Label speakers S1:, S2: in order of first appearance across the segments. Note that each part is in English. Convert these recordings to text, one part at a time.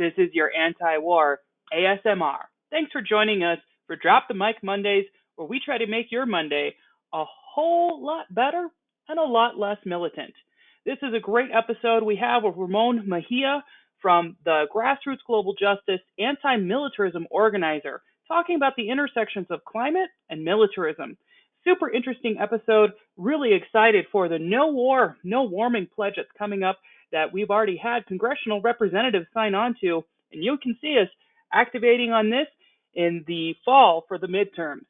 S1: This is your anti war ASMR. Thanks for joining us for Drop the Mic Mondays, where we try to make your Monday a whole lot better and a lot less militant. This is a great episode we have with Ramon Mejia from the Grassroots Global Justice Anti Militarism Organizer, talking about the intersections of climate and militarism. Super interesting episode. Really excited for the No War, No Warming pledge that's coming up that we've already had congressional representatives sign on to. And you can see us activating on this in the fall for the midterms.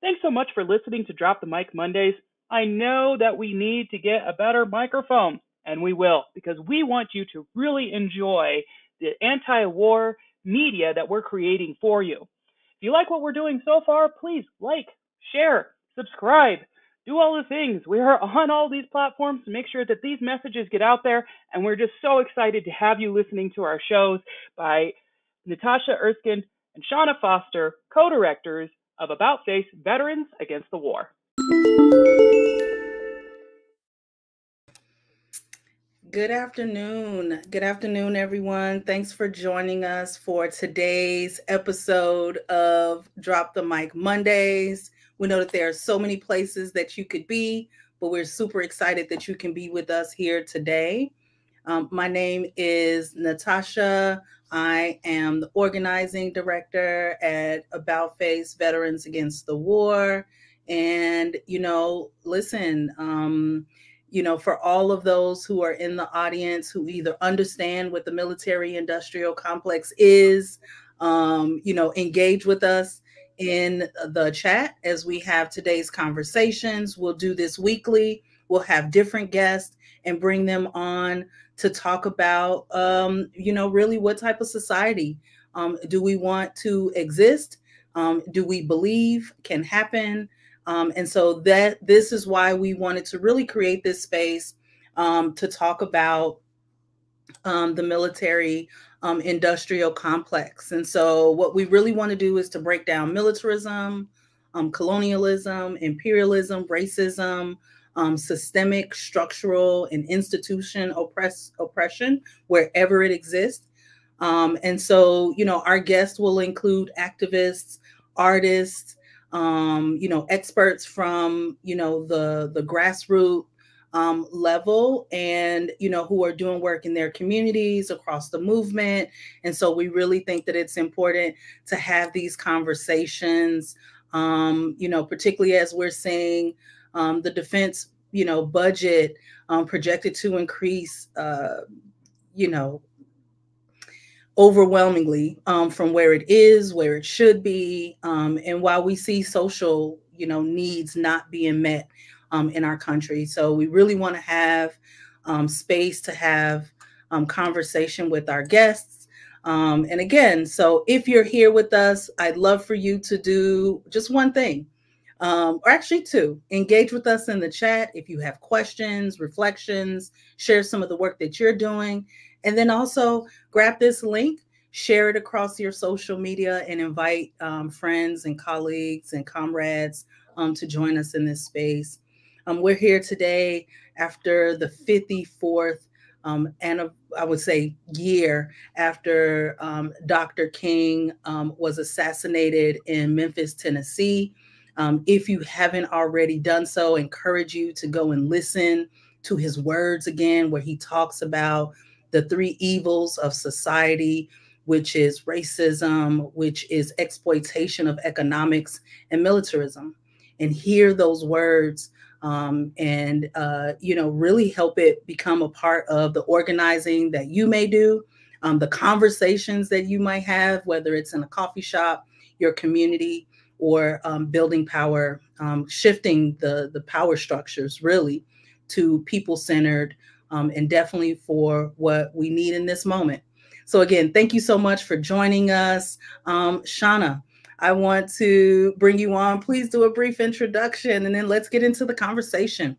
S1: Thanks so much for listening to Drop the Mic Mondays. I know that we need to get a better microphone, and we will, because we want you to really enjoy the anti war media that we're creating for you. If you like what we're doing so far, please like, share, subscribe, do all the things. We are on all these platforms to make sure that these messages get out there, and we're just so excited to have you listening to our shows by Natasha Erskine and Shauna Foster, co directors of About Face Veterans Against the War.
S2: Good afternoon. Good afternoon, everyone. Thanks for joining us for today's episode of Drop the Mic Mondays. We know that there are so many places that you could be, but we're super excited that you can be with us here today. Um, my name is Natasha. I am the organizing director at About Face Veterans Against the War. And, you know, listen, um, you know, for all of those who are in the audience who either understand what the military industrial complex is, um, you know, engage with us in the chat as we have today's conversations. We'll do this weekly. We'll have different guests and bring them on to talk about, um, you know, really what type of society um, do we want to exist? Um, do we believe can happen? Um, and so that this is why we wanted to really create this space um, to talk about um, the military um, industrial complex. And so what we really want to do is to break down militarism, um, colonialism, imperialism, racism, um, systemic, structural, and institution oppress oppression wherever it exists. and so, you know, our guests will include activists, artists, um, you know, experts from, you know, the the grassroots um, level and, you know, who are doing work in their communities across the movement. And so we really think that it's important to have these conversations, um, you know, particularly as we're seeing um, the defense, you know, budget um, projected to increase, uh, you know, overwhelmingly um, from where it is, where it should be, um, and while we see social, you know, needs not being met um, in our country, so we really want to have um, space to have um, conversation with our guests. Um, and again, so if you're here with us, I'd love for you to do just one thing. or actually two engage with us in the chat if you have questions reflections share some of the work that you're doing and then also grab this link, share it across your social media, and invite um, friends and colleagues and comrades um, to join us in this space. Um, we're here today after the 54th um, and I would say year after um, Dr. King um, was assassinated in Memphis, Tennessee. Um, if you haven't already done so, encourage you to go and listen to his words again, where he talks about the three evils of society, which is racism, which is exploitation of economics, and militarism. And hear those words um, and, uh, you know, really help it become a part of the organizing that you may do, um, the conversations that you might have, whether it's in a coffee shop, your community, or um, building power, um, shifting the, the power structures really to people centered um, and definitely for what we need in this moment. So, again, thank you so much for joining us. Um, Shauna, I want to bring you on. Please do a brief introduction and then let's get into the conversation.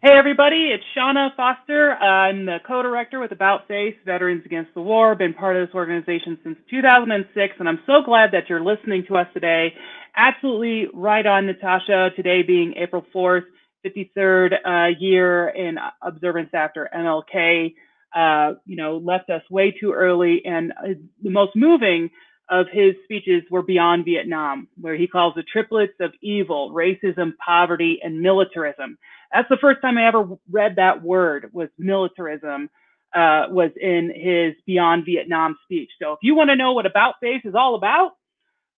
S1: Hey, everybody, it's Shauna Foster. I'm the co director with About Face Veterans Against the War. Been part of this organization since 2006, and I'm so glad that you're listening to us today. Absolutely right on, Natasha, today being April 4th. 53rd uh, year in observance after MLK uh, you know, left us way too early. And uh, the most moving of his speeches were beyond Vietnam, where he calls the triplets of evil, racism, poverty, and militarism. That's the first time I ever read that word was militarism, uh, was in his Beyond Vietnam speech. So if you want to know what About Face is all about,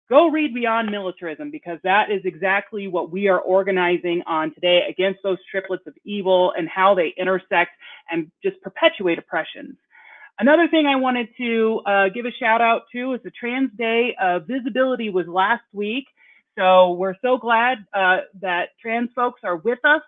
S1: go read Beyond Militarism because that is exactly what we are organizing on today against those triplets of evil and how they intersect and just perpetuate oppressions. Another thing I wanted to uh, give a shout out to is the Trans Day of Visibility was last week. So we're so glad uh, that trans folks are with us.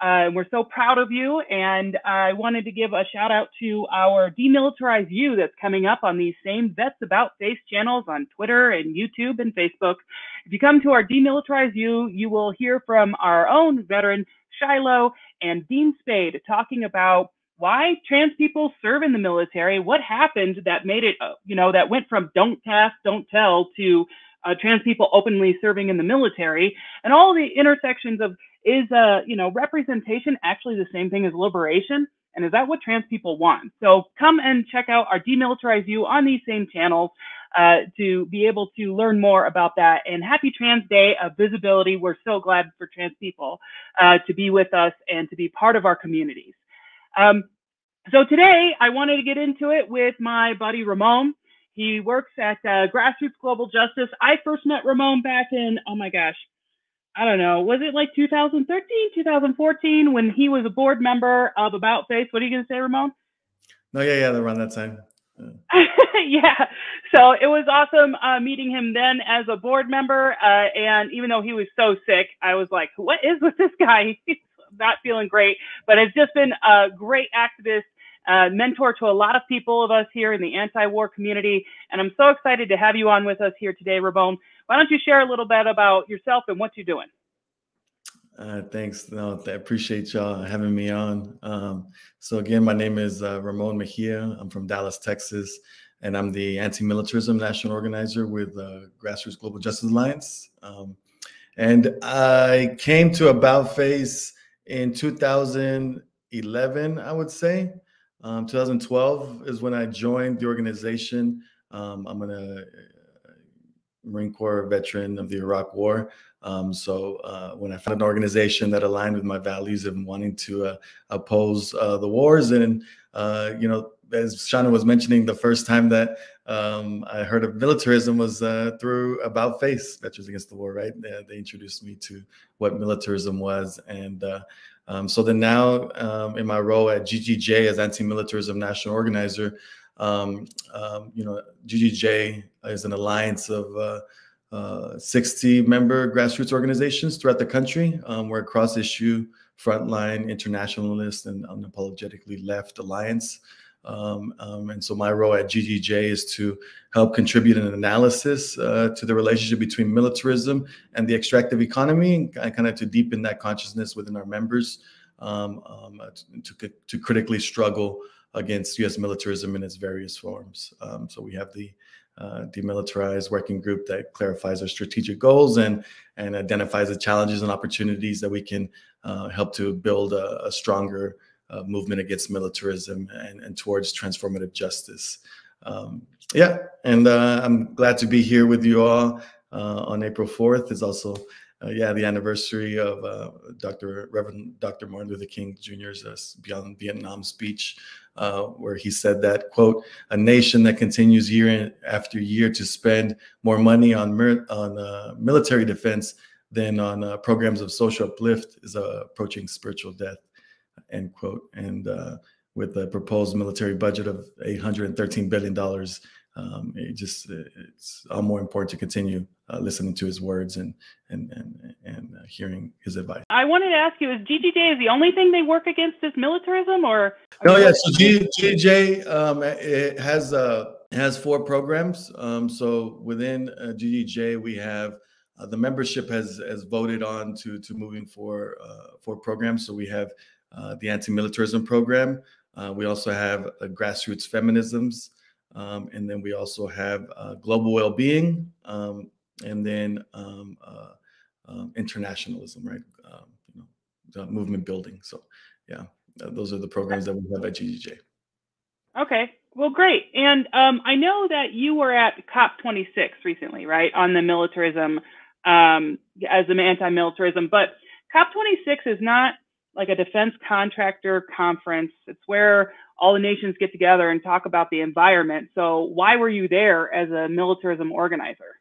S1: Uh, we're so proud of you. And I wanted to give a shout out to our Demilitarized You that's coming up on these same Vets About Face channels on Twitter and YouTube and Facebook. If you come to our Demilitarized You, you will hear from our own veteran, Shiloh, and Dean Spade talking about why trans people serve in the military, what happened that made it, uh, you know, that went from don't ask, don't tell to uh, trans people openly serving in the military, and all the intersections of is, uh, you know, representation actually the same thing as liberation? And is that what trans people want? So come and check out our Demilitarized You on these same channels uh, to be able to learn more about that. And happy Trans Day of Visibility. We're so glad for trans people uh, to be with us and to be part of our communities. Um, so today I wanted to get into it with my buddy Ramon. He works at uh, Grassroots Global Justice. I first met Ramon back in, oh my gosh, I don't know, was it like 2013, 2014 when he was a board member of About Face? What are you going to say, Ramon?
S3: No, yeah, yeah, around that time.
S1: Yeah. yeah. So it was awesome uh, meeting him then as a board member. Uh, and even though he was so sick, I was like, what is with this guy? He's not feeling great, but has just been a great activist uh, mentor to a lot of people of us here in the anti-war community. And I'm so excited to have you on with us here today, Ramon. Why don't you share a little bit about yourself and what you're doing?
S3: Uh, thanks. No, I appreciate y'all having me on. Um, so again, my name is uh, Ramon Mejia. I'm from Dallas, Texas, and I'm the anti-militarism national organizer with Grassroots Global Justice Alliance. Um, and I came to About Face in 2011, I would say. Um, 2012 is when I joined the organization. Um, I'm a uh, Marine Corps veteran of the Iraq War. Um, so uh, when I found an organization that aligned with my values of wanting to uh, oppose uh, the wars, and uh, you know, as Shauna was mentioning, the first time that um, I heard of militarism was uh, through About Face, Veterans Against the War. Right? They, they introduced me to what militarism was, and um, so then now, um, in my role at GGJ as anti-militarism national organizer, um, um you know, GGJ is an alliance of uh, uh, 60 member grassroots organizations throughout the country. Um, we're a cross-issue, frontline, internationalist, and unapologetically left alliance. Um, um, and so my role at GGJ is to help contribute an analysis uh, to the relationship between militarism and the extractive economy, and kind of to deepen that consciousness within our members um, um, to, to critically struggle against U.S. militarism in its various forms. Um, so we have the uh, demilitarized working group that clarifies our strategic goals and and identifies the challenges and opportunities that we can uh, help to build a, a stronger uh, movement against militarism and, and towards transformative justice. Um, yeah, and uh, I'm glad to be here with you all uh, on April 4th. Is also, uh, yeah, the anniversary of uh, Dr. Reverend Dr. Martin Luther King Jr.'s Beyond Vietnam speech, where he said that quote, "A nation that continues year after year to spend more money on on military defense." than on programs of social uplift is approaching spiritual death end quote. And uh, with the proposed military budget of 813 billion dollars, um, it just it's all more important to continue uh, listening to his words and and and and uh, hearing his advice.
S1: I wanted to ask you: Is GGJ is the only thing they work against is militarism, or?
S3: No, yeah. So G, GGJ um, it has uh, has four programs. Um, so within uh, GGJ, we have uh, the membership has has voted on to to moving for uh, four programs. So we have uh, the anti-militarism program. Uh, we also have grassroots feminisms, um, and then we also have uh, global well-being, um, and then um, um internationalism, right? Um, you know, movement building. So, yeah, those are the programs that we have at GGJ.
S1: Okay. Well, great. And um, I know that you were at COP26 recently, right, on the militarism um, as an anti-militarism. But COP26 is not like a defense contractor conference. It's where all the nations get together and talk about the environment. So why were you there as a militarism organizer?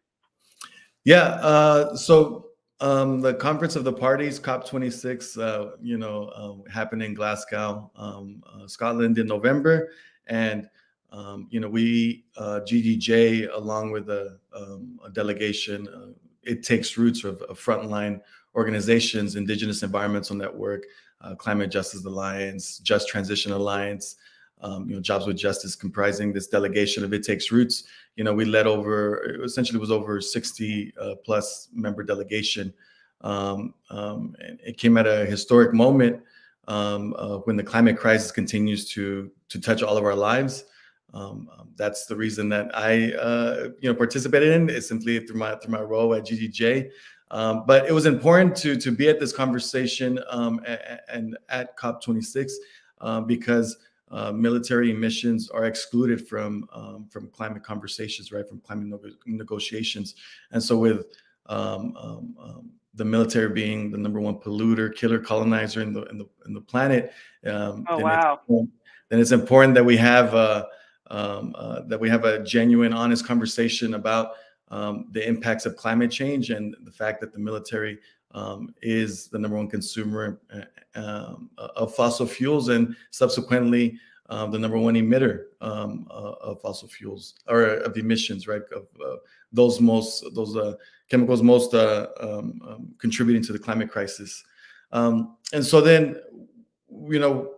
S3: Yeah. Uh, so um, the Conference of the Parties, COP26, uh, you know, um, happened in Glasgow, um, uh, Scotland in November. And, um, you know, we, uh, GGJ, along with a, um, a delegation, uh, it takes roots of, of frontline organizations, Indigenous Environmental Network, uh, Climate Justice Alliance, Just Transition Alliance, um, you know, Jobs with Justice comprising this delegation of It Takes Roots. You know, we led over, essentially was over 60 uh, plus member delegation. Um, um, and it came at a historic moment um, uh, when the climate crisis continues to, to touch all of our lives. Um, um, that's the reason that I, uh, you know, participated in it simply through my through my role at GGJ. Um, but it was important to to be at this conversation um, and, and, at COP26 um, because uh, military emissions are excluded from um, from climate conversations, right? From climate negotiations, and so with um, um, the military being the number one polluter, killer, colonizer in the in the in the planet.
S1: oh wow!
S3: It's, then it's important that we have uh, uh, that we have a genuine, honest conversation about um, the impacts of climate change and the fact that the military um, is the number one consumer uh, um, of fossil fuels and subsequently um, the number one emitter um, uh, of fossil fuels or of emissions, right? Of uh, those most those uh, chemicals most uh, um, contributing to the climate crisis. and so then, you know,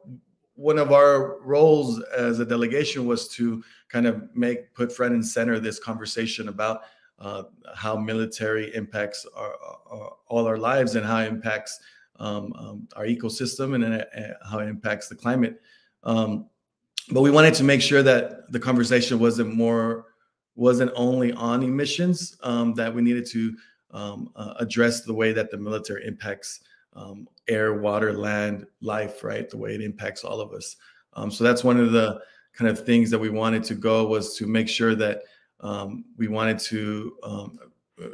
S3: one of our roles as a delegation was to kind of make put front and center this conversation about uh, how military impacts our, our, all our lives and how it impacts um, um, our ecosystem and how it impacts the climate. Um, but we wanted to make sure that the conversation wasn't more wasn't only on emissions um, that we needed to um, uh, address the way that the military impacts um, air, water, land, life, right? The way it impacts all of us. so that's one of the kind of things that we wanted to go was to make sure that um, we wanted to um, uh,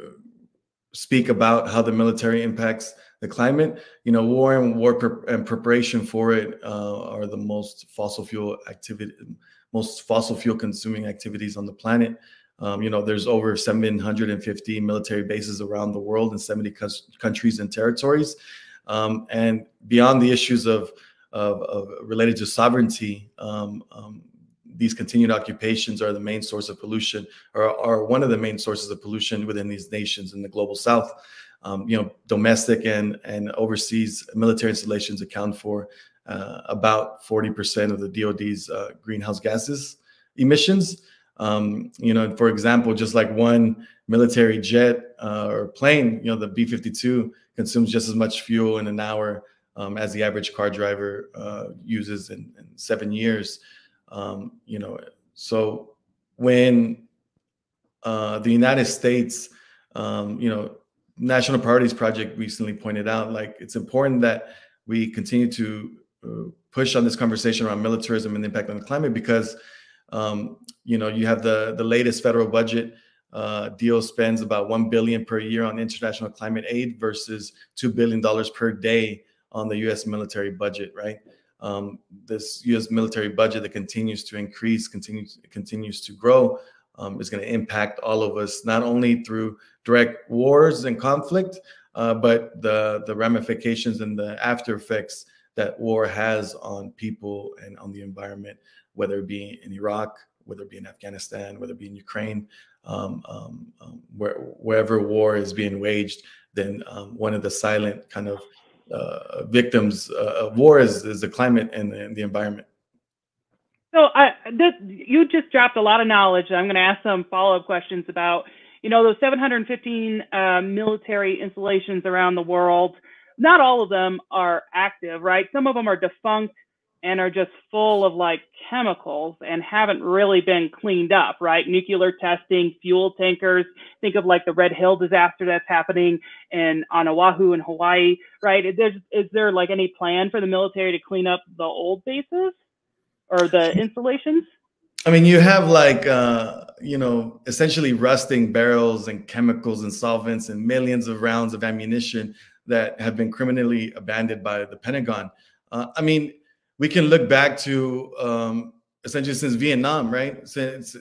S3: speak about how the military impacts the climate. You know, war and war pre- and preparation for it uh, are the most fossil fuel activity, most fossil fuel consuming activities on the planet. Um, you know, there's over 750 military bases around the world in 70 co- countries and territories. Um, and beyond the issues of, of, of related to sovereignty, um, um these continued occupations are the main source of pollution or are one of the main sources of pollution within these nations in the global south. Um, you know domestic and and overseas military installations account for uh, about 40% of the DoD's uh, greenhouse gases emissions. Um, you know for example just like one military jet uh, or plane you know the B-52 consumes just as much fuel in an hour um, as the average car driver uh, uses in, in seven years um, you know, so when uh, the United States, um, you know, National Priorities Project recently pointed out, like it's important that we continue to uh, push on this conversation around militarism and the impact on the climate because, um, you know, you have the the latest federal budget. Uh, DO spends about one billion per year on international climate aid versus two billion dollars per day on the U.S. military budget, right? Um, this U.S. military budget that continues to increase, continues continues to grow, um, is going to impact all of us, not only through direct wars and conflict, uh, but the the ramifications and the after effects that war has on people and on the environment, whether it be in Iraq, whether it be in Afghanistan, whether it be in Ukraine, um, um, um where, wherever war is being waged, then um, one of the silent kind of uh, victims uh, of war is, is the climate and the, and the environment.
S1: So I, this, you just dropped a lot of knowledge. I'm going to ask some follow-up questions about, you know, those 715 uh, military installations around the world. Not all of them are active, right? Some of them are defunct and are just full of like chemicals and haven't really been cleaned up, right? Nuclear testing, fuel tankers. Think of like the Red Hill disaster that's happening in on Oahu and Hawaii, right? Is there, is there like any plan for the military to clean up the old bases? or the installations?
S3: I mean, you have like uh, you know essentially rusting barrels and chemicals and solvents and millions of rounds of ammunition that have been criminally abandoned by the Pentagon. Uh, I mean, we can look back to um, essentially since Vietnam, right? Since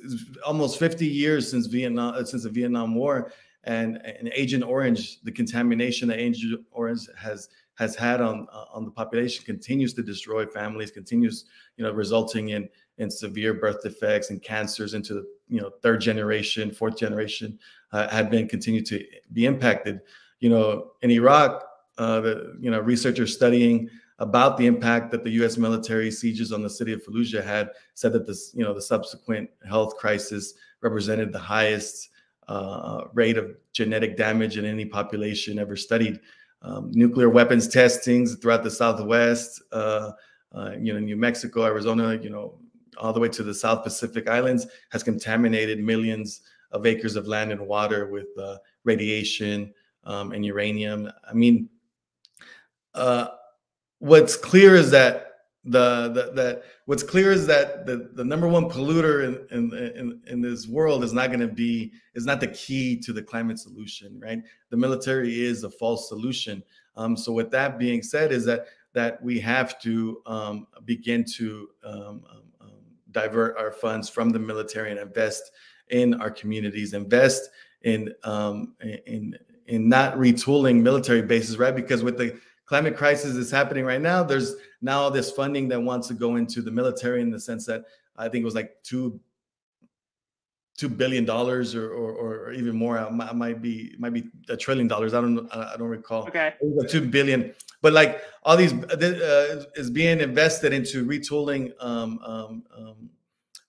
S3: almost 50 years since Vietnam, uh, since the Vietnam War, and, and Agent Orange, the contamination that Agent Orange has has had on uh, on the population continues to destroy families, continues you know resulting in in severe birth defects and cancers into the you know third generation, fourth generation uh, have been continued to be impacted. You know in Iraq, uh, the you know researchers studying about the impact that the U.S. military sieges on the city of Fallujah had said that this, you know, the subsequent health crisis represented the highest uh, rate of genetic damage in any population ever studied. Um, nuclear weapons testings throughout the Southwest, uh, uh, you know, New Mexico, Arizona, you know, all the way to the South Pacific Islands has contaminated millions of acres of land and water with uh, radiation um, and uranium. I mean, uh, what's clear is that the, the that what's clear is that the, the number one polluter in, in in in this world is not going to be is not the key to the climate solution right? The military is a false solution. Um, so with that being said is that that we have to um, begin to um, um, um divert our funds from the military and invest in our communities invest in um, in in not retooling military bases right? Because with the climate crisis is happening right now, there's now all this funding that wants to go into the military in the sense that I think it was like two two billion dollars or, or, or even more. It might be might be a trillion dollars. I don't I don't recall.
S1: Okay,
S3: two billion. But like all these uh, is being invested into retooling um, um, um,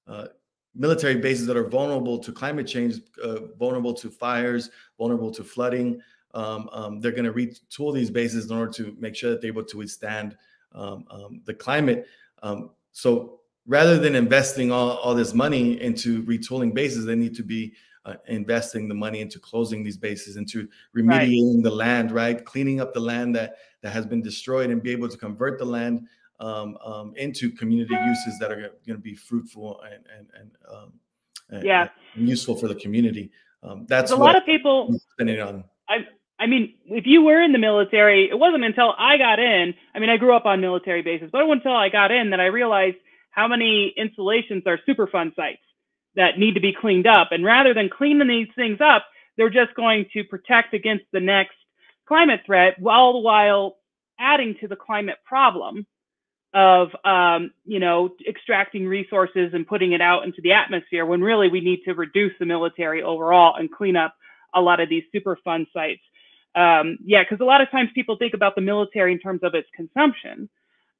S3: uh, military bases that are vulnerable to climate change, uh, vulnerable to fires, vulnerable to flooding um, um, they're going to retool these bases in order to make sure that they're able to withstand um, um the climate. Um, so rather than investing all, all this money into retooling bases, they need to be uh, investing the money into closing these bases, into remediating right. the land, right, cleaning up the land that that has been destroyed, and be able to convert the land um, into community uses that are going to be fruitful and and and, and
S1: yeah,
S3: and useful for the community. that's
S1: a lot of people
S3: spending on.
S1: I I mean, if you were in the military, it wasn't until I got in. I mean, I grew up on military bases, but it wasn't until I got in that I realized how many installations are Superfund sites that need to be cleaned up. And rather than cleaning these things up, they're just going to protect against the next climate threat, all the while adding to the climate problem of um, you know extracting resources and putting it out into the atmosphere. When really we need to reduce the military overall and clean up a lot of these Superfund sites um, yeah, because a lot of times people think about the military in terms of its consumption,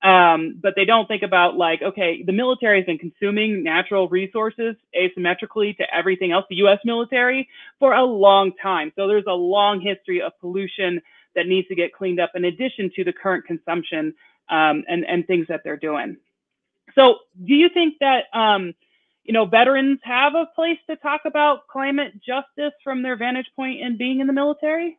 S1: um, but they don't think about like, okay, the military has been consuming natural resources asymmetrically to everything else, the U.S. military, for a long time. So there's a long history of pollution that needs to get cleaned up in addition to the current consumption um, and and things that they're doing. So do you think that um, you know veterans have a place to talk about climate justice from their vantage point in being in the military?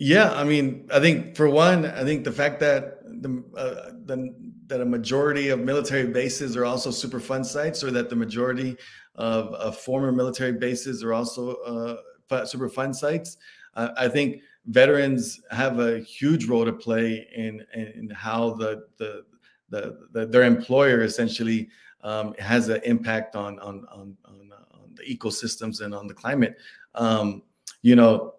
S3: Yeah, I mean, I think for one, I think the fact that the, uh, the that a majority of military bases are also Superfund sites, or that the majority of, of former military bases are also uh, Superfund sites, uh, I think veterans have a huge role to play in in how the the, the, the their employer essentially um, has an impact on on on on, on, the ecosystems and on the climate. Um, you know,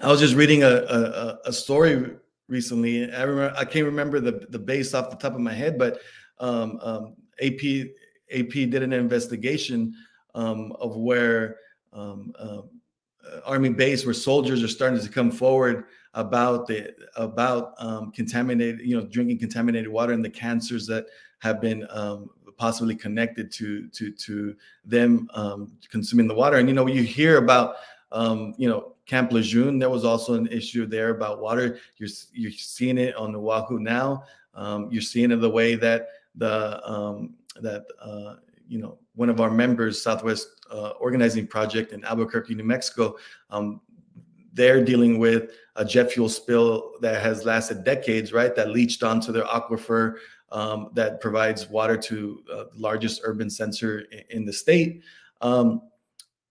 S3: I was just reading a, a, a story recently. I remember I can't remember the the base off the top of my head, but um, um, AP AP did an investigation um, of where um, uh, Army base where soldiers are starting to come forward about the about um, contaminated, you know, drinking contaminated water and the cancers that have been um, possibly connected to to to them consuming the water. And you know, you hear about you know Camp Lejeune, there was also an issue there about water. You're you're seeing it on Oahu now. Um, you're seeing it the way that the um, that uh, you know one of our members, Southwest uh, Organizing Project in Albuquerque, New Mexico, um, they're dealing with a jet fuel spill that has lasted decades, right? That leached onto their aquifer um, that provides water to uh, the largest urban center in, in the state. Um,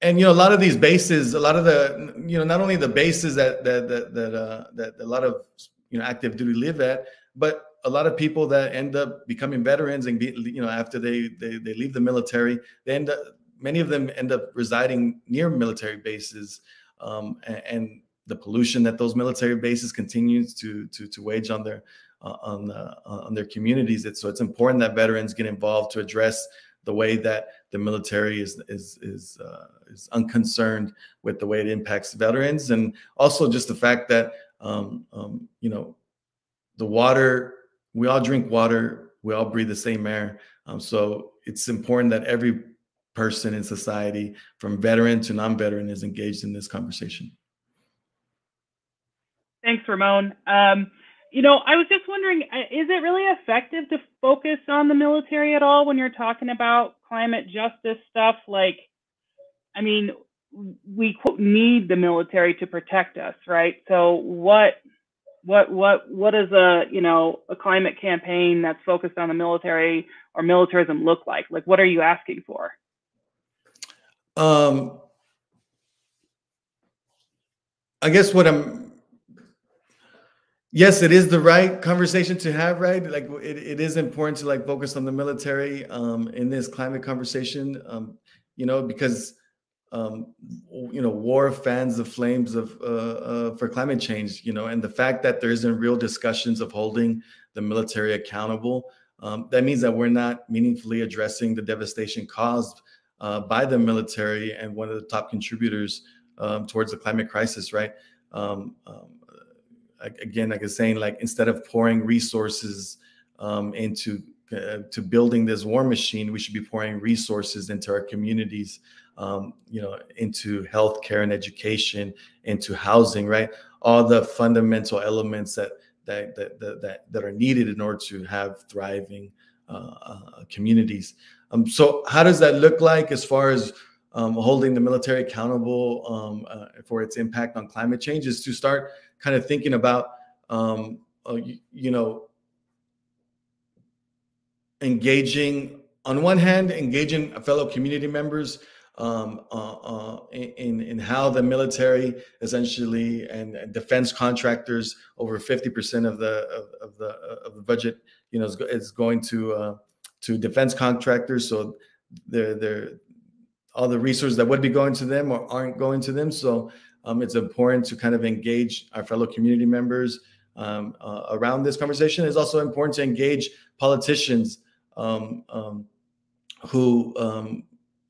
S3: and you know, a lot of these bases, a lot of the, you know, not only the bases that that that that, uh, that a lot of you know active duty live at, but a lot of people that end up becoming veterans and be, you know after they, they they leave the military, they end up many of them end up residing near military bases, um, and, and, the pollution that those military bases continues to to to wage on their uh, on uh, on their communities. It's so it's important that veterans get involved to address the way that the military is is is uh, is unconcerned with the way it impacts veterans, and also just the fact that um, um, you know the water we all drink water, we all breathe the same air. Um, so it's important that every person in society, from veteran to non-veteran, is engaged in this conversation.
S1: Thanks, Ramon. Um, you know, I was just wondering, uh, is it really effective to focus on the military at all when you're talking about climate justice stuff? Like, I mean, we quote, need the military to protect us, right? So what what what what does a you know a climate campaign that's focused on the military or militarism look like? Like, what are you asking for?
S3: Um, I guess what I'm. Yes, it is the right conversation to have, right? Like, it, it is important to like focus on the military um, in this climate conversation, um, you know, because um, you know, war fans the flames of uh, uh, for climate change. You know, and the fact that there isn't real discussions of holding the military accountable, um, that means that we're not meaningfully addressing the devastation caused uh, by the military and one of the top contributors um, towards the climate crisis. Right. Um, um, again, like I was saying, like instead of pouring resources um, into uh, to building this war machine, we should be pouring resources into our communities um, you know, into healthcare and education, into housing, right? All the fundamental elements that that that that, that are needed in order to have thriving uh, uh, communities. Um, so, how does that look like as far as um, holding the military accountable um, uh, for its impact on climate change? Is to start kind of thinking about, um, uh, you, know, engaging on one hand, engaging fellow community members um, uh, uh, in in how the military essentially and, and defense contractors over 50% of the of, of, the of the budget you know is, is going to uh, to defense contractors. So they're they're all the resources that would be going to them or aren't going to them. So um, it's important to kind of engage our fellow community members um, uh, around this conversation. It's also important to engage politicians um, um who um,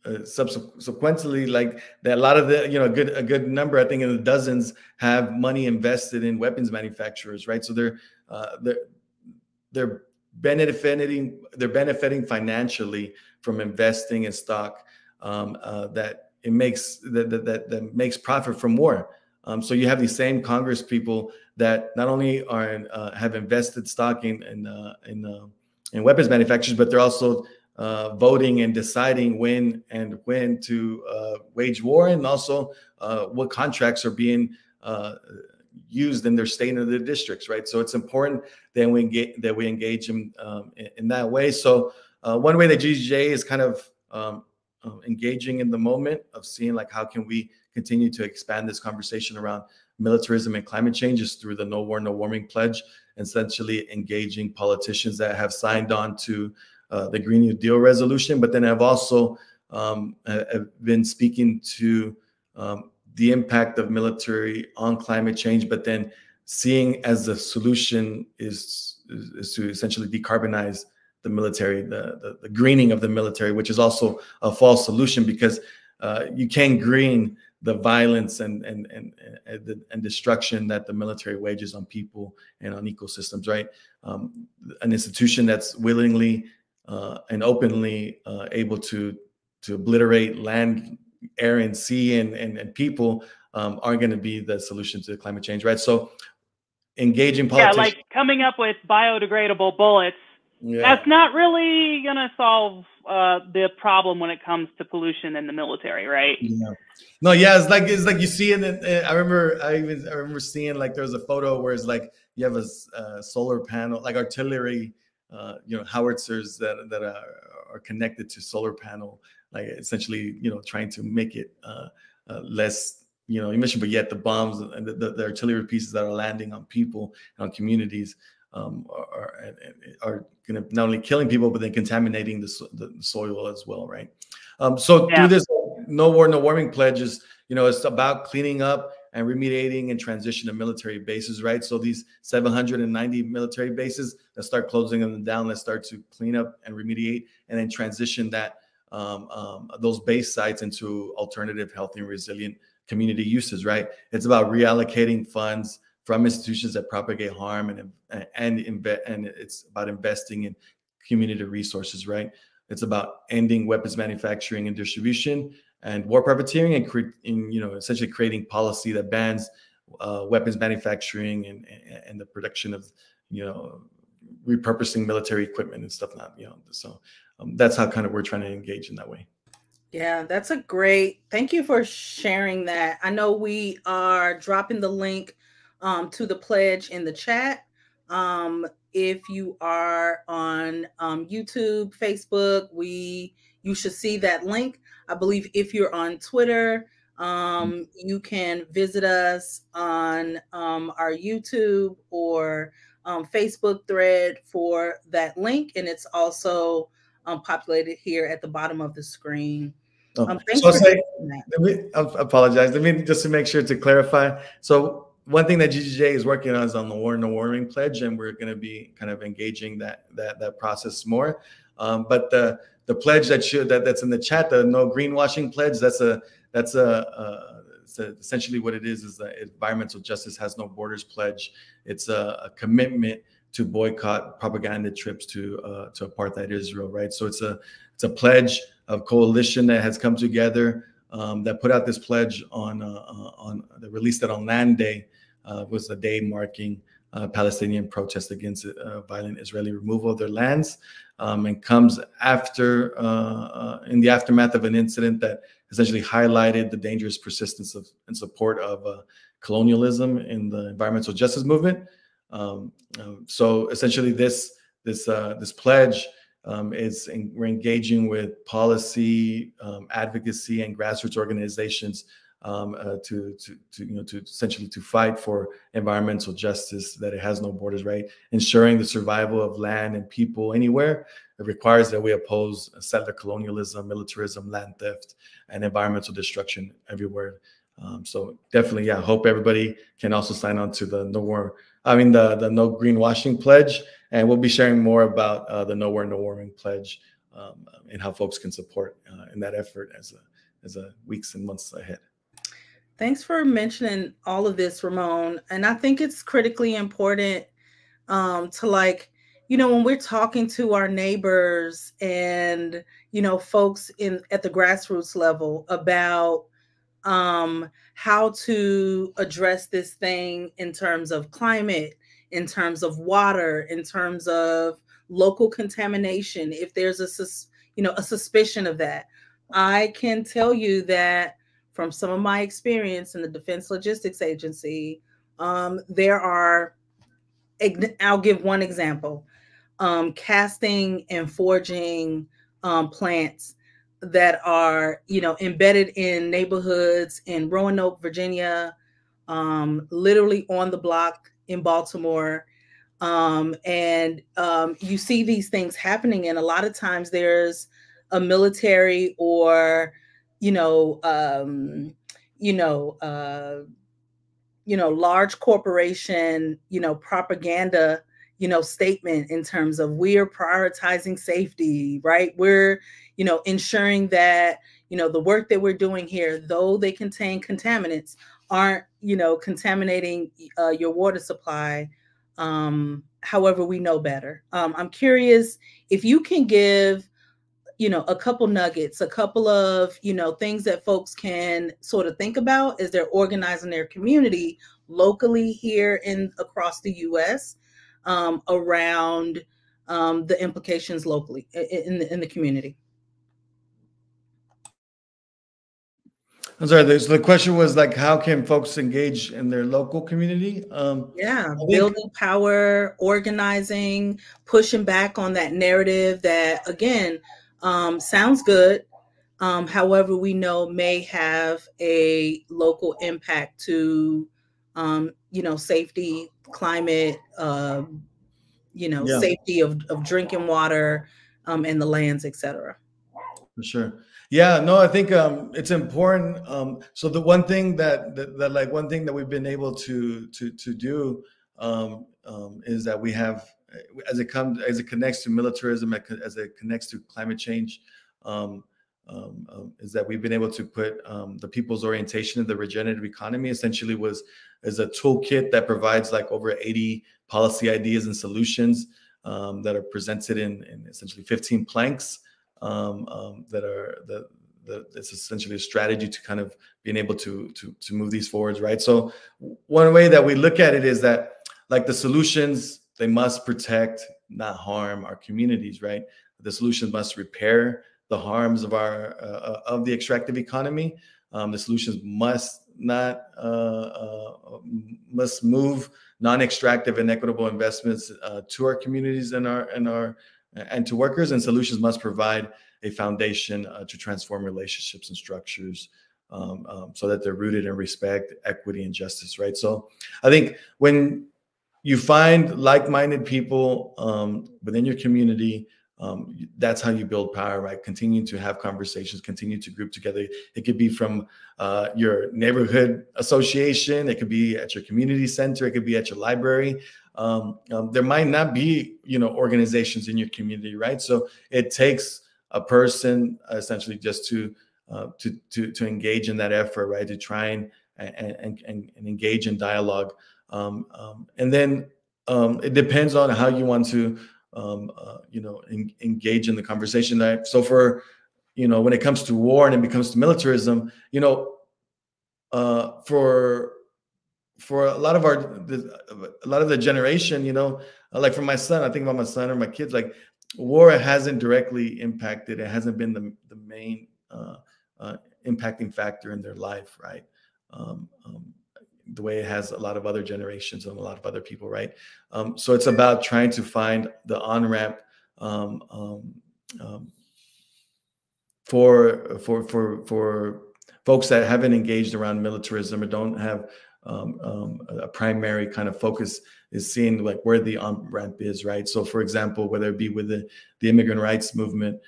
S3: uh, subsequently like that a lot of the you know a good a good number i think in the dozens have money invested in weapons manufacturers right? So they're uh, they're they're benefiting they're benefiting financially from investing in stock um, uh, that it makes that, that that that makes profit from war um, so you have these same congress people that not only are uh, have invested stock in in uh, in, uh, in weapons manufacturers but they're also uh, voting and deciding when and when to uh, wage war, and also uh, what contracts are being used in their state and their districts, right? So it's important that we engage that we engage in um, in, in, that way. So one way that GGJ is kind of um, um, engaging in the moment of seeing like how can we continue to expand this conversation around militarism and climate change is through the No War, No Warming pledge, essentially engaging politicians that have signed on to uh, the Green New Deal resolution, but then I've also um, have been speaking to um, the impact of military on climate change, but then seeing as the solution is, is, is to essentially decarbonize the military, the, the, the, greening of the military, which is also a false solution because uh, you can't green the violence and, and, and, and, and, destruction that the military wages on people and on ecosystems, right? Um, an institution that's willingly uh, and openly uh, able to to obliterate land, air, and sea and and, and people um, aren't going to be the solution to climate change, right? So engaging politics.
S1: Yeah, like coming up with biodegradable bullets. Yeah. That's not really going to solve uh, the problem when it comes to pollution in the military, right?
S3: Yeah. No, yeah, it's like it's like you see in it. I remember I even I remember seeing like there was a photo where it's like you have a uh, solar panel, like artillery uh, you know howitzers that that are, are connected to solar panel, like essentially you know trying to make it uh, uh, less you know emission, but yet the bombs and the, the, the, artillery pieces that are landing on people and on communities um, are are going to not only killing people but then contaminating the, the soil as well, right? Um, so yeah. through this no war, no warming pledges, you know, it's about cleaning up and remediating and transition of military bases, right? So these 790 military bases, let's start closing them down. Let's start to clean up and remediate, and then transition that um, um, those base sites into alternative, healthy, and resilient community uses, right? It's about reallocating funds from institutions that propagate harm and and and, and it's about investing in community resources, right? It's about ending weapons manufacturing and distribution and war profiteering and, cre- in, you know essentially creating policy that bans uh, weapons manufacturing and, and the production of you know repurposing military equipment and stuff not you know so um, that's how kind of we're trying to engage in that way
S2: yeah that's a great thank you for sharing that i know we are dropping the link um, to the pledge in the chat um, if you are on um, youtube facebook we you should see that link I believe if you're on Twitter, mm. um, you can visit us on um, our YouTube or um, Facebook thread for that link, and it's also um, populated here at the bottom of the screen.
S3: Oh, um, so say, let me I apologize. Let me just to make sure to clarify. So one thing that GGJ is working on is on the war and the warming pledge, and we're going to be kind of engaging that that that process more. Um, but the the pledge that you that, that's in the chat, the no greenwashing pledge, that's a that's a, a, a essentially what it is is the environmental justice has no borders pledge. It's a, a commitment to boycott propaganda trips to uh, to apartheid Israel, right? So it's a it's a pledge of coalition that has come together um, that put out this pledge on uh, on the released it on Land Day was a day marking uh, Palestinian protest against uh, violent Israeli removal of their lands, um, and comes after uh, uh, in the aftermath of an incident that essentially highlighted the dangerous persistence of and support of uh, colonialism in the environmental justice movement. Um, so essentially, this this uh, this pledge um, is in, we're engaging with policy, um, advocacy, and grassroots organizations um, uh, to, to, to, you know, to essentially to fight for environmental justice, that it has no borders, right? Ensuring the survival of land and people anywhere. It requires that we oppose settler colonialism, militarism, land theft, and environmental destruction everywhere. Um, so definitely, yeah, hope everybody can also sign on to the no war, I mean the the no greenwashing pledge, and we'll be sharing more about uh, the no war no warming pledge um, and how folks can support uh, in that effort as a as a weeks and months ahead.
S2: Thanks for mentioning all of this, Ramon. And I think it's critically important um, to like, you know, when we're talking to our neighbors and you know, folks in at the grassroots level about um, how to address this thing in terms of climate, in terms of water, in terms of local contamination. If there's a you know a suspicion of that, I can tell you that from some of my experience in the Defense Logistics Agency, um, there are, I'll give one example um, casting and forging um, plants that are, you know, embedded in neighborhoods in Roanoke, Virginia, um, literally on the block in Baltimore. Um, and um, you see these things happening, and a lot of times there's a military or you know, um, you know, uh, you know, large corporation, you know, propaganda, you know, statement in terms of we're prioritizing safety, right? We're, you know, ensuring that, you know, the work that we're doing here, though they contain contaminants, aren't, you know, contaminating uh, your water supply. Um, however, we know better. Um, I'm curious if you can give you know a couple nuggets a couple of you know things that folks can sort of think about as they're organizing their community locally here in across the us um, around um, the implications locally in the, in the community
S3: I'm sorry. So the question was like, how can folks engage in their local community?
S2: Um, yeah, building power, organizing, pushing back on that narrative that, again, um, sounds good. Um, however, we know may have a local impact to, um, you know, safety, climate, uh, you know, yeah. safety of, of drinking water um, and the lands, et cetera.
S3: For sure. Yeah, no, I think um, it's important. Um, so the one thing that, that, that like one thing that we've been able to to to do um, um, is that we have as it comes as it connects to militarism as it connects to climate change um, um, um, is that we've been able to put um, the people's orientation of the regenerative economy essentially was is a toolkit that provides like over 80 policy ideas and solutions um, that are presented in, in essentially 15 planks that are the, the it's essentially a strategy to kind of being able to to to move these forwards right? So one way that we look at it is that like the solutions they must protect not harm our communities right the solutions must repair the harms of our uh, of the extractive economy. Um, the solutions must not uh, uh, must move non-extractive and equitable investments uh, to our communities and our and our and to workers. And solutions must provide a foundation uh, to transform relationships and structures. Um, um, so that they're rooted in respect, equity, and justice, right? So, I think when you find like-minded people um, within your community um, that's how you build power right? Continuing to have conversations continue to group together. It could be from uh, your neighborhood association it could be at your community center it could be at your library. Um, um, there might not be you know organizations in your community right? So it takes a person essentially just to uh, to, to to engage in that effort right? To try and and and, and engage in dialogue um, um, and then um, it depends on how you want to um, uh, you know, engage in the conversation. That so for, you know, when it comes to war and it becomes to militarism, you know, uh, for for a lot of our a lot of the generation, you know, like for my son, I think about my son or my kids, like war hasn't directly impacted. It hasn't been the the main uh, uh, impacting factor in their life, right? Um, um, the way it has a lot of other generations and a lot of other people, right? Um, so it's about trying to find the on ramp um, um, um, for for for for folks that haven't engaged around militarism or don't have um, um, a primary kind of focus is seeing like where the on ramp is, right? So, for example, whether it be with the the immigrant rights movement,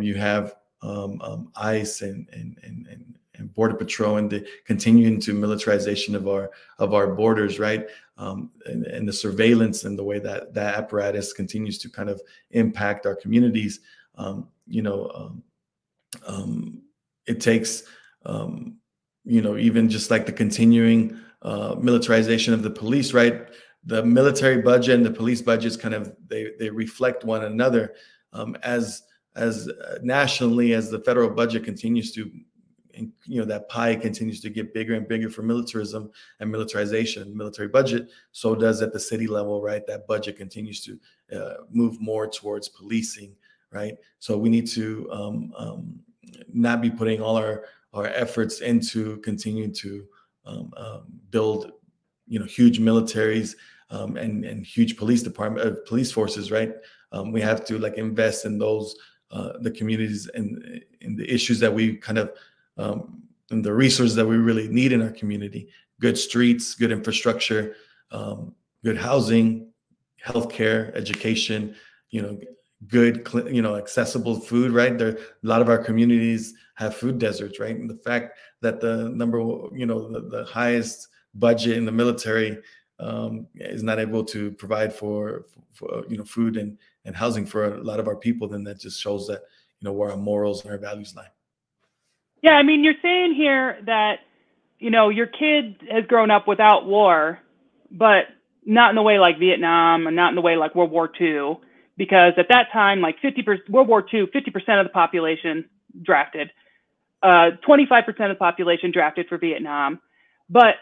S3: you have ICE and and and, and and border patrol and the continuing to militarization of our of our borders right? Um, and, and, the surveillance and the way that that apparatus continues to kind of impact our communities. Um, you know um, um it takes um, you know even just like the continuing uh, militarization of the police right? The military budget and the police budgets kind of they they reflect one another um, as as uh, nationally as the federal budget continues to and you know that pie continues to get bigger and bigger for militarism and militarization military budget so does at the city level right? That budget continues to uh, move more towards policing right? So we need to um, um, not be putting all our our efforts into continuing to um, um build you know huge militaries um, and and huge police department uh, police forces right? Um, we have to like invest in those uh, the communities and in the issues that we kind of um, and the resources that we really need in our community good streets good infrastructure um, good housing healthcare education you know good you know accessible food right? There a lot of our communities have food deserts right? And the fact that the number you know the, the highest budget in the military um, is not able to provide for, for you know food and and housing for a lot of our people then that just shows that you know where our morals and our values lie
S1: yeah, I mean, you're saying here that, you know, your kid has grown up without war, but not in the way like Vietnam and not in the way like World War II, because at that time, like 50%, World War II, 50% of the population drafted, uh, 25% of the population drafted for Vietnam. But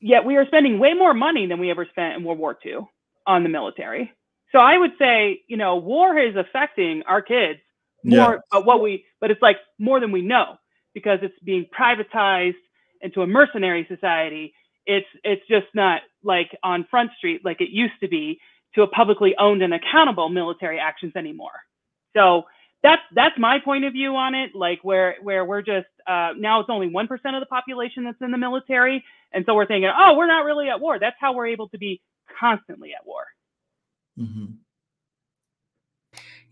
S1: yet we are spending way more money than we ever spent in World War II on the military. So I would say, you know, war is affecting our kids more, yeah. but what we, but it's like more than we know because it's being privatized into a mercenary society. It's it's just not like on Front Street like it used to be to a publicly owned and accountable military actions anymore. So that's that's my point of view on it. Like where where we're just uh, now it's only one percent of the population that's in the military, and so we're thinking, oh, we're not really at war. That's how we're able to be constantly at war.
S2: Mm-hmm.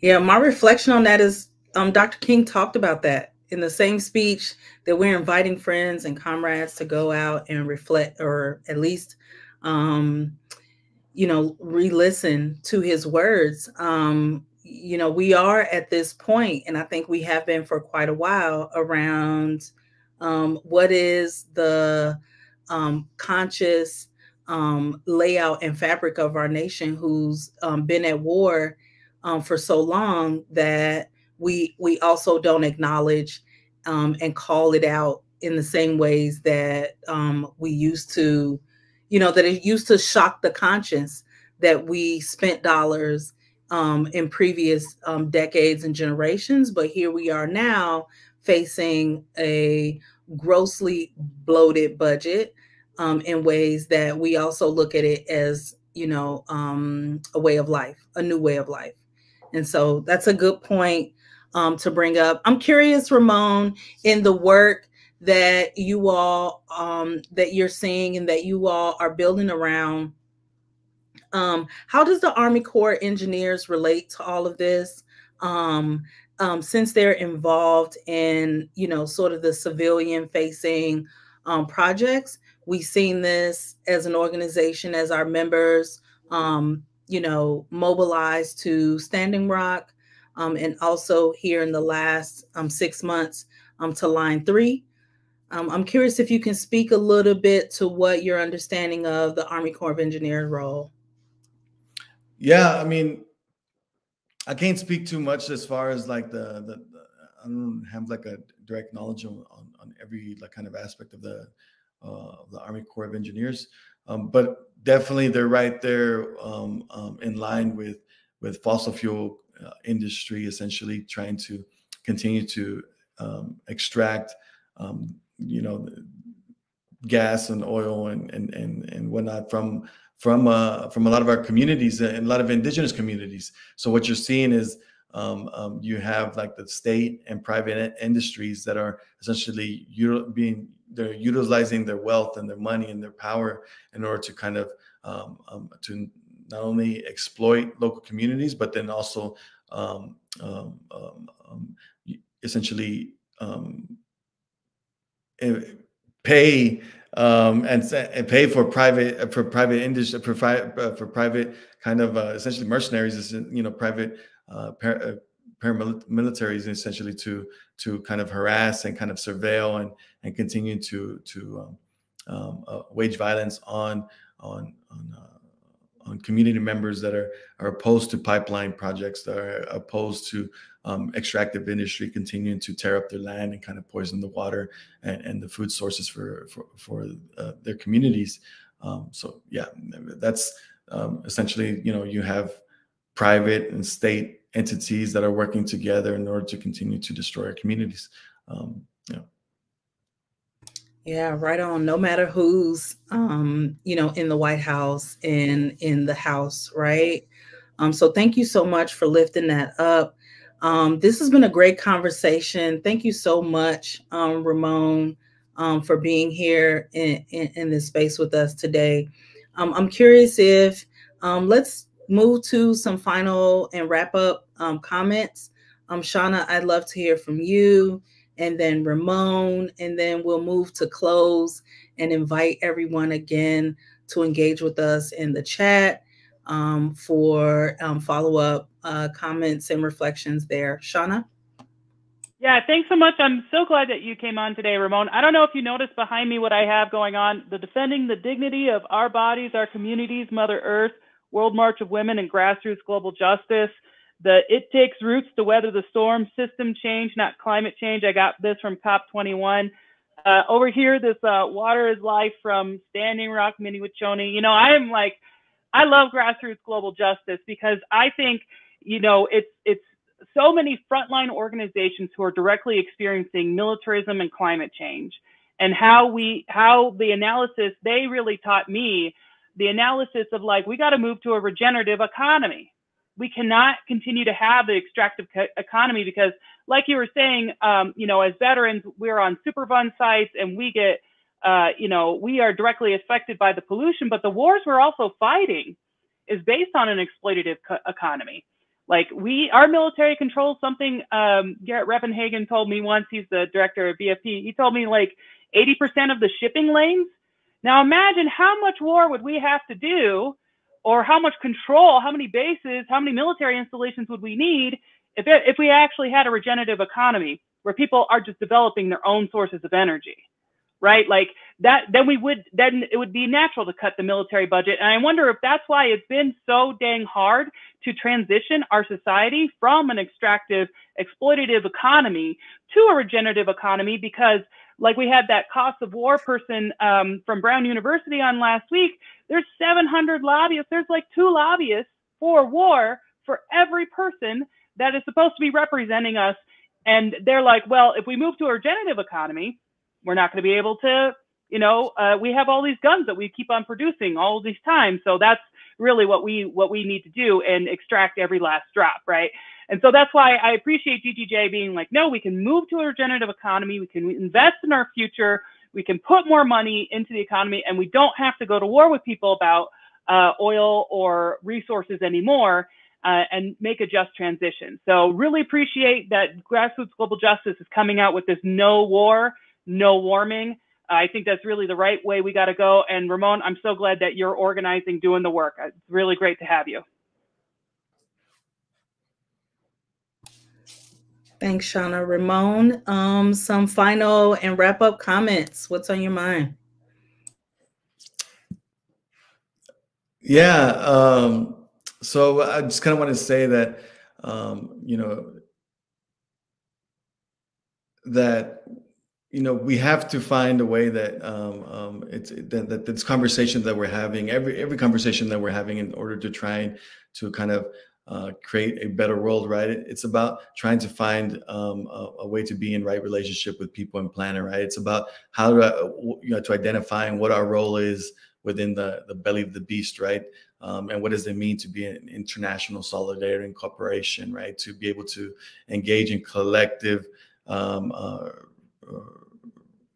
S2: Yeah, my reflection on that is um, Dr. King talked about that in the same speech that we're inviting friends and comrades to go out and reflect, or at least, um, you know, re-listen to his words. Um, you know, we are at this point, and I think we have been for quite a while around um, what is the um, conscious um, layout and fabric of our nation who's um, been at war for so long that we we also don't acknowledge um, and call it out in the same ways that um, we used to, you know, that it used to shock the conscience that we spent dollars um, in previous um, decades and generations, but here we are now facing a grossly bloated budget um, in ways that we also look at it as you know um, a way of life, a new way of life, and so that's a good point um, to bring up. I'm curious, Ramon, in the work that you all um, that you're seeing and that you all are building around. Um, how does the Army Corps engineers relate to all of this? Um, um, since they're involved in, you know, sort of the civilian facing um, projects, we've seen this as an organization, as our members, um, you know, mobilized to Standing Rock, um, and also here in the last um, six months um, to line three. Um, I'm curious if you can speak a little bit to what your understanding of the Army Corps of Engineers role.
S3: Yeah, I mean, I can't speak too much as far as like the, the, the I don't have like a direct knowledge on, on, every like kind of aspect of the uh, the Army Corps of Engineers, um, but definitely they're right there um, um, in line with with fossil fuel uh, industry, essentially trying to continue to um, extract, um, you know, gas and oil and and and, and whatnot from from uh, from a lot of our communities and a lot of indigenous communities. So what you're seeing is um, um, you have like the state and private industries that are essentially being they're utilizing their wealth and their money and their power in order to kind of um, um to not only exploit local communities, but then also um, um, um, um essentially um, eh, pay and, and, pay for private for private industry for, uh, for private kind of uh, essentially mercenaries, you know, private uh, par- uh, paramilitaries essentially to to kind of harass and kind of surveil and and continue to to um, um, uh, wage violence on on on uh, on community members that are are opposed to pipeline projects, that are opposed to um, extractive industry continuing to tear up their land and kind of poison the water and, and the food sources for for for uh, their communities. Um, so yeah, that's um, essentially you know you have private and state entities that are working together in order to continue to destroy our communities. Um.
S2: Yeah, right on. No matter who's, um, you know, in the White House and in the House, right? Um, so thank you so much for lifting that up. Um, this has been a great conversation. Thank you so much, um, Ramon, um, for being here in, in, in, this space with us today. Um, I'm curious if um, let's move to some final and wrap up um, comments. Um, Shauna, I'd love to hear from you and then Ramon, and then we'll move to close and invite everyone again to engage with us in the chat um, for um, follow up uh, comments and reflections there. Shauna?
S1: Yeah, thanks so much. I'm so glad that you came on today, Ramon. I don't know if you noticed behind me what I have going on the Defending the Dignity of Our Bodies, Our Communities, Mother Earth, World March of Women, and Grassroots Global Justice the it takes roots to weather the storm system change, not climate change. I got this from COP21. Uh, over here, this uh, water is life from Standing Rock, Mni Wiconi. You know, I am like, I love grassroots global justice because I think, you know, it's it's so many frontline organizations who are directly experiencing militarism and climate change and how we how the analysis they really taught me the analysis of like we got to move to a regenerative economy we cannot continue to have the extractive economy because like you were saying um, you know as veterans we're on superfund sites and we get uh, you know we are directly affected by the pollution but the wars we're also fighting is based on an exploitative economy like we, our military controls something. Um, Garett Reppenhagen told me once. He's the director of VFP. He told me like 80% of the shipping lanes. Now imagine how much war would we have to do, or how much control, how many bases, how many military installations would we need if it, if we actually had a regenerative economy where people are just developing their own sources of energy right? Like that, then we would, then it would be natural to cut the military budget. And I wonder if that's why it's been so dang hard to transition our society from an extractive, exploitative economy to a regenerative economy because like we had that cost of war person um, from Brown University on last week. There's 700 lobbyists. There's like two lobbyists for war for every person that is supposed to be representing us. And they're like, well, if we move to a regenerative economy, we're not going to be able to, you know, uh, we have all these guns that we keep on producing all these times. So that's really what we what we need to do and extract every last drop, right? And so that's why I appreciate GGJ being like, no, we can move to a regenerative economy, we can invest in our future, we can put more money into the economy, and we don't have to go to war with people about uh, oil or resources anymore. Uh, and make a just transition. So really appreciate that Grassroots Global Justice is coming out with this no war no warming. I think that's really the right way we got to go. And Ramon, I'm so glad that you're organizing, doing the work. It's really great to have you.
S2: Thanks, Shauna. Ramon, um, some final and wrap up comments. What's on your mind?
S3: Yeah. Um, so I just kind of want to say that, um, you know, that you know we have to find a way that um, um, it's that, that this conversation that we're having every every conversation that we're having in order to try to kind of uh, create a better world right? It's about trying to find um, a, a, way to be in right relationship with people and planet right? It's about how to you know to identifying what our role is within the the belly of the beast right? Um, and what does it mean to be an international solidarity and cooperation right? To be able to engage in collective um, uh, uh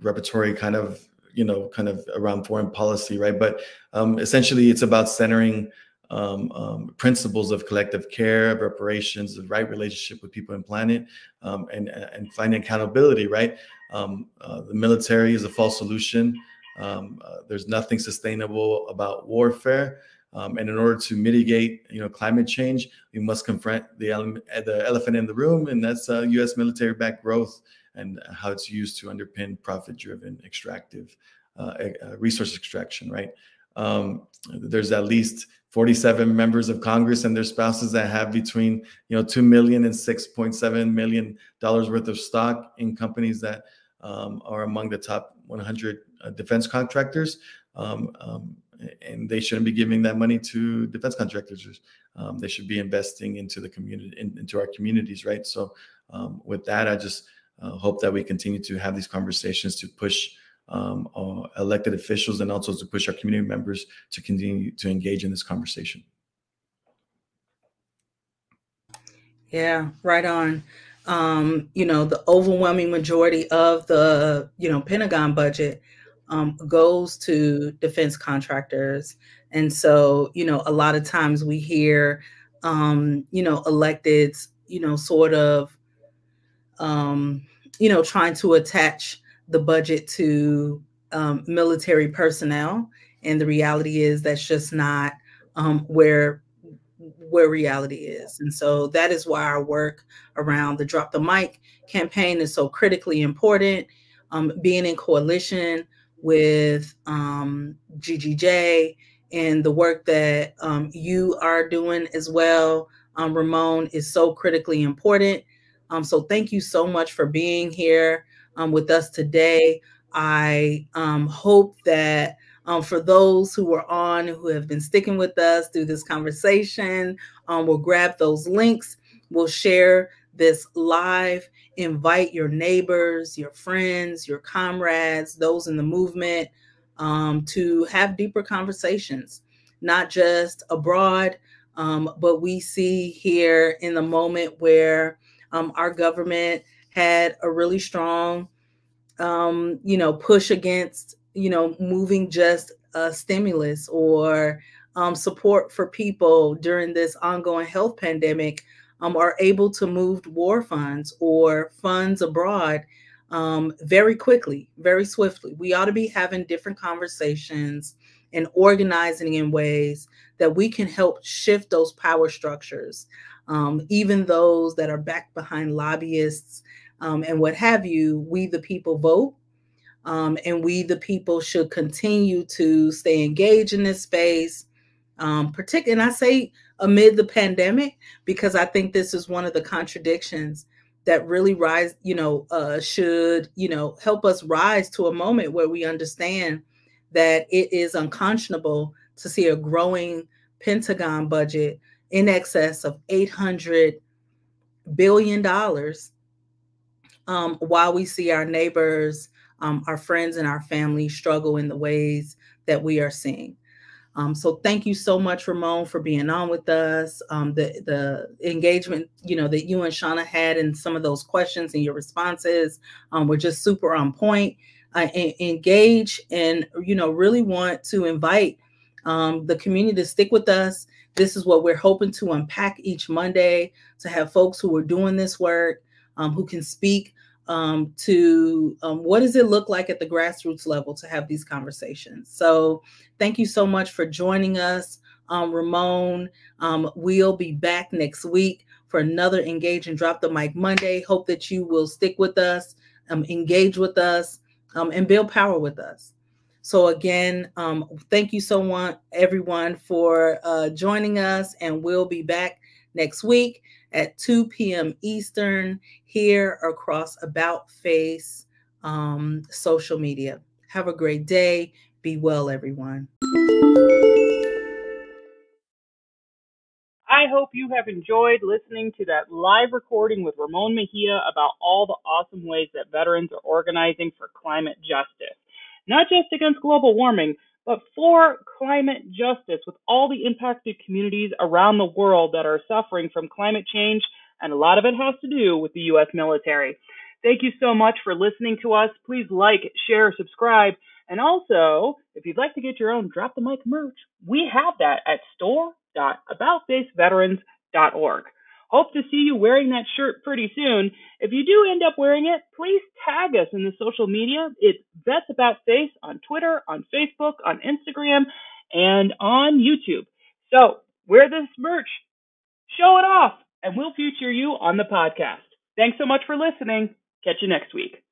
S3: repertory kind of you know kind of around foreign policy right? But um, essentially it's about centering um, um, principles of collective care of reparations the right relationship with people and planet um, and and finding accountability right um, uh, the military is a false solution um, uh, there's nothing sustainable about warfare um, and in order to mitigate, you know, climate change, we must confront the, ele- the elephant in the room, and that's uh, U.S. military-backed growth and how it's used to underpin profit-driven extractive uh, uh, resource extraction. Right? There's at least 47 members of Congress and their spouses that have between you know two million and 6.7 million dollars worth of stock in companies that um, are among the top 100 uh, defense contractors. Um, um, and they shouldn't be giving that money to defense contractors. Um, they should be investing into the community, in, into our communities, right? So, um, with that, I just uh, hope that we continue to have these conversations to push um, uh, elected officials and also to push our community members to continue to engage in this conversation.
S2: Yeah, right on. Um, you know, the overwhelming majority of the, you know, Pentagon budget um, goes to defense contractors. And so, you know, a lot of times we hear, um, you know, electeds, you know, sort of um, you know, trying to attach the budget to um, military personnel. And the reality is that's just not um, where where reality is. And so that is why our work around the Drop the Mic campaign is so critically important. Um, being in coalition with um, GGJ and the work that um, you are doing as well, um, Ramon, is so critically important. Um, so thank you so much for being here um, with us today. I um, hope that um, for those who are on, who have been sticking with us through this conversation, um, we'll grab those links We'll share this live. Invite your neighbors, your friends, your comrades, those in the movement um, to have deeper conversations, not just abroad, um, but we see here in the moment where our government had a really strong, um, you know, push against, you know, moving just a stimulus or um, support for people during this ongoing health pandemic um, are able to move war funds or funds abroad um, very quickly, very swiftly. We ought to be having different conversations and organizing in ways that we can help shift those power structures, um, even those that are backed behind lobbyists um, and what have you. We, the people, vote. Um, and we, the people, should continue to stay engaged in this space. Um, particularly, and I say amid the pandemic because I think this is one of the contradictions that really rise, you know, uh, should, you know, help us rise to a moment where we understand that it is unconscionable to see a growing Pentagon budget in excess of 800 billion dollars um, while we see our neighbors, um, our friends, and our family struggle in the ways that we are seeing. Um, so thank you so much, Ramon, for being on with us. Um, the the engagement, you know, that you and Shauna had and some of those questions and your responses um, were just super on point. Uh, engage and you know really want to invite um, the community to stick with us. This is what we're hoping to unpack each Monday to have folks who are doing this work um, who can speak um, to um, what does it look like at the grassroots level to have these conversations. So thank you so much for joining us, um, Ramon. Um, we'll be back next week for another Engage and Drop the Mic Monday. Hope that you will stick with us, um, engage with us, and build power with us. So again, thank you so much, everyone, for uh, joining us, and we'll be back next week at 2 p.m. Eastern here across About Face um, social media. Have a great day. Be well, everyone.
S1: I hope you have enjoyed listening to that live recording with Ramon Mejia about all the awesome ways that veterans are organizing for climate justice. Not just against global warming, but for climate justice with all the impacted communities around the world that are suffering from climate change, and a lot of it has to do with the U.S. military. Thank you so much for listening to us. Please like, share, subscribe, and also, if you'd like to get your own Drop the Mic merch, we have that at store.aboutfaceveterans.org. Hope to see you wearing that shirt pretty soon. If you do end up wearing it, please tag us in the social media. It's Vets About Face on Twitter, on Facebook, on Instagram, and on YouTube. So wear this merch, show it off, and we'll feature you on the podcast. Thanks so much for listening. Catch you next week.